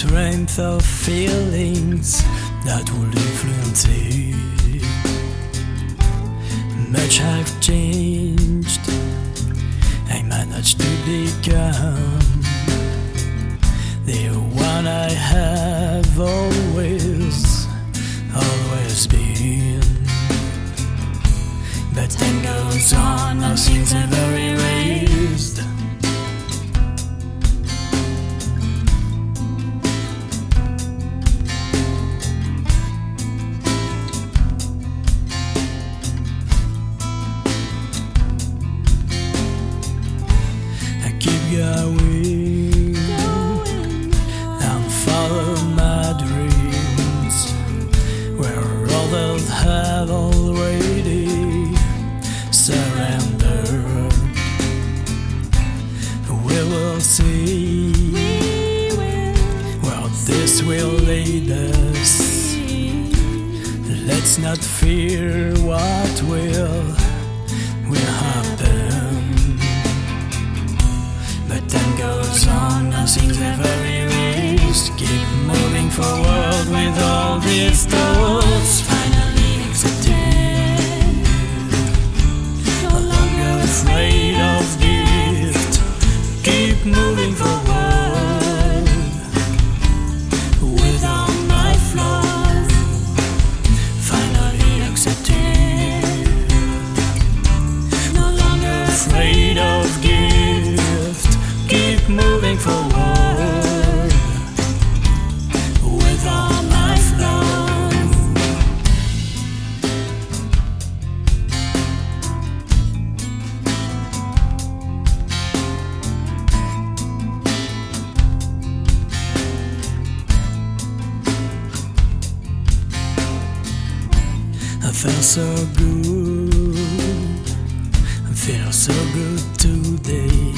strength of feelings that will influence it? Much have changed, I managed to become the one I have always, always been. But time goes on, and nothing's ever erased. Will lead us. Let's not fear what will will happen. But time goes on, nothing's ever erased. Keep moving forward with all these thoughts. Feel so good. I feel so good today.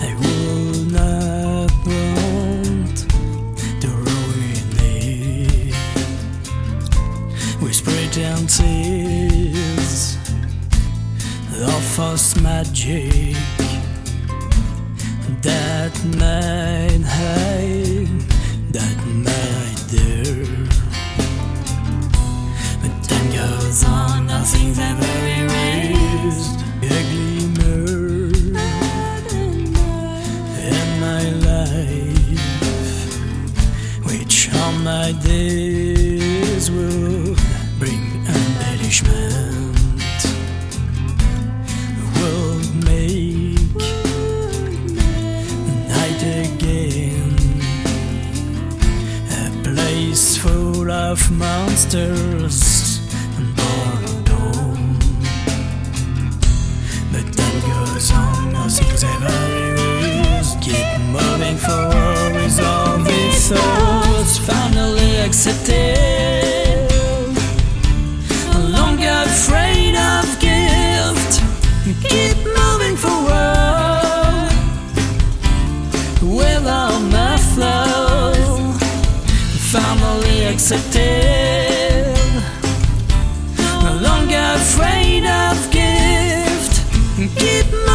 I would not want to ruin it with pretenses of false magic that might goes on, nothing's ever erased. A glimmer in my life, which on my days would bring embellishment, would make night again a place full of monsters The time goes on, nothing's ever erased. Keep moving forward with all thoughts finally accepted. No longer afraid of guilt. Keep moving forward with all my flow. Finally accepted. No longer afraid of guilt keep my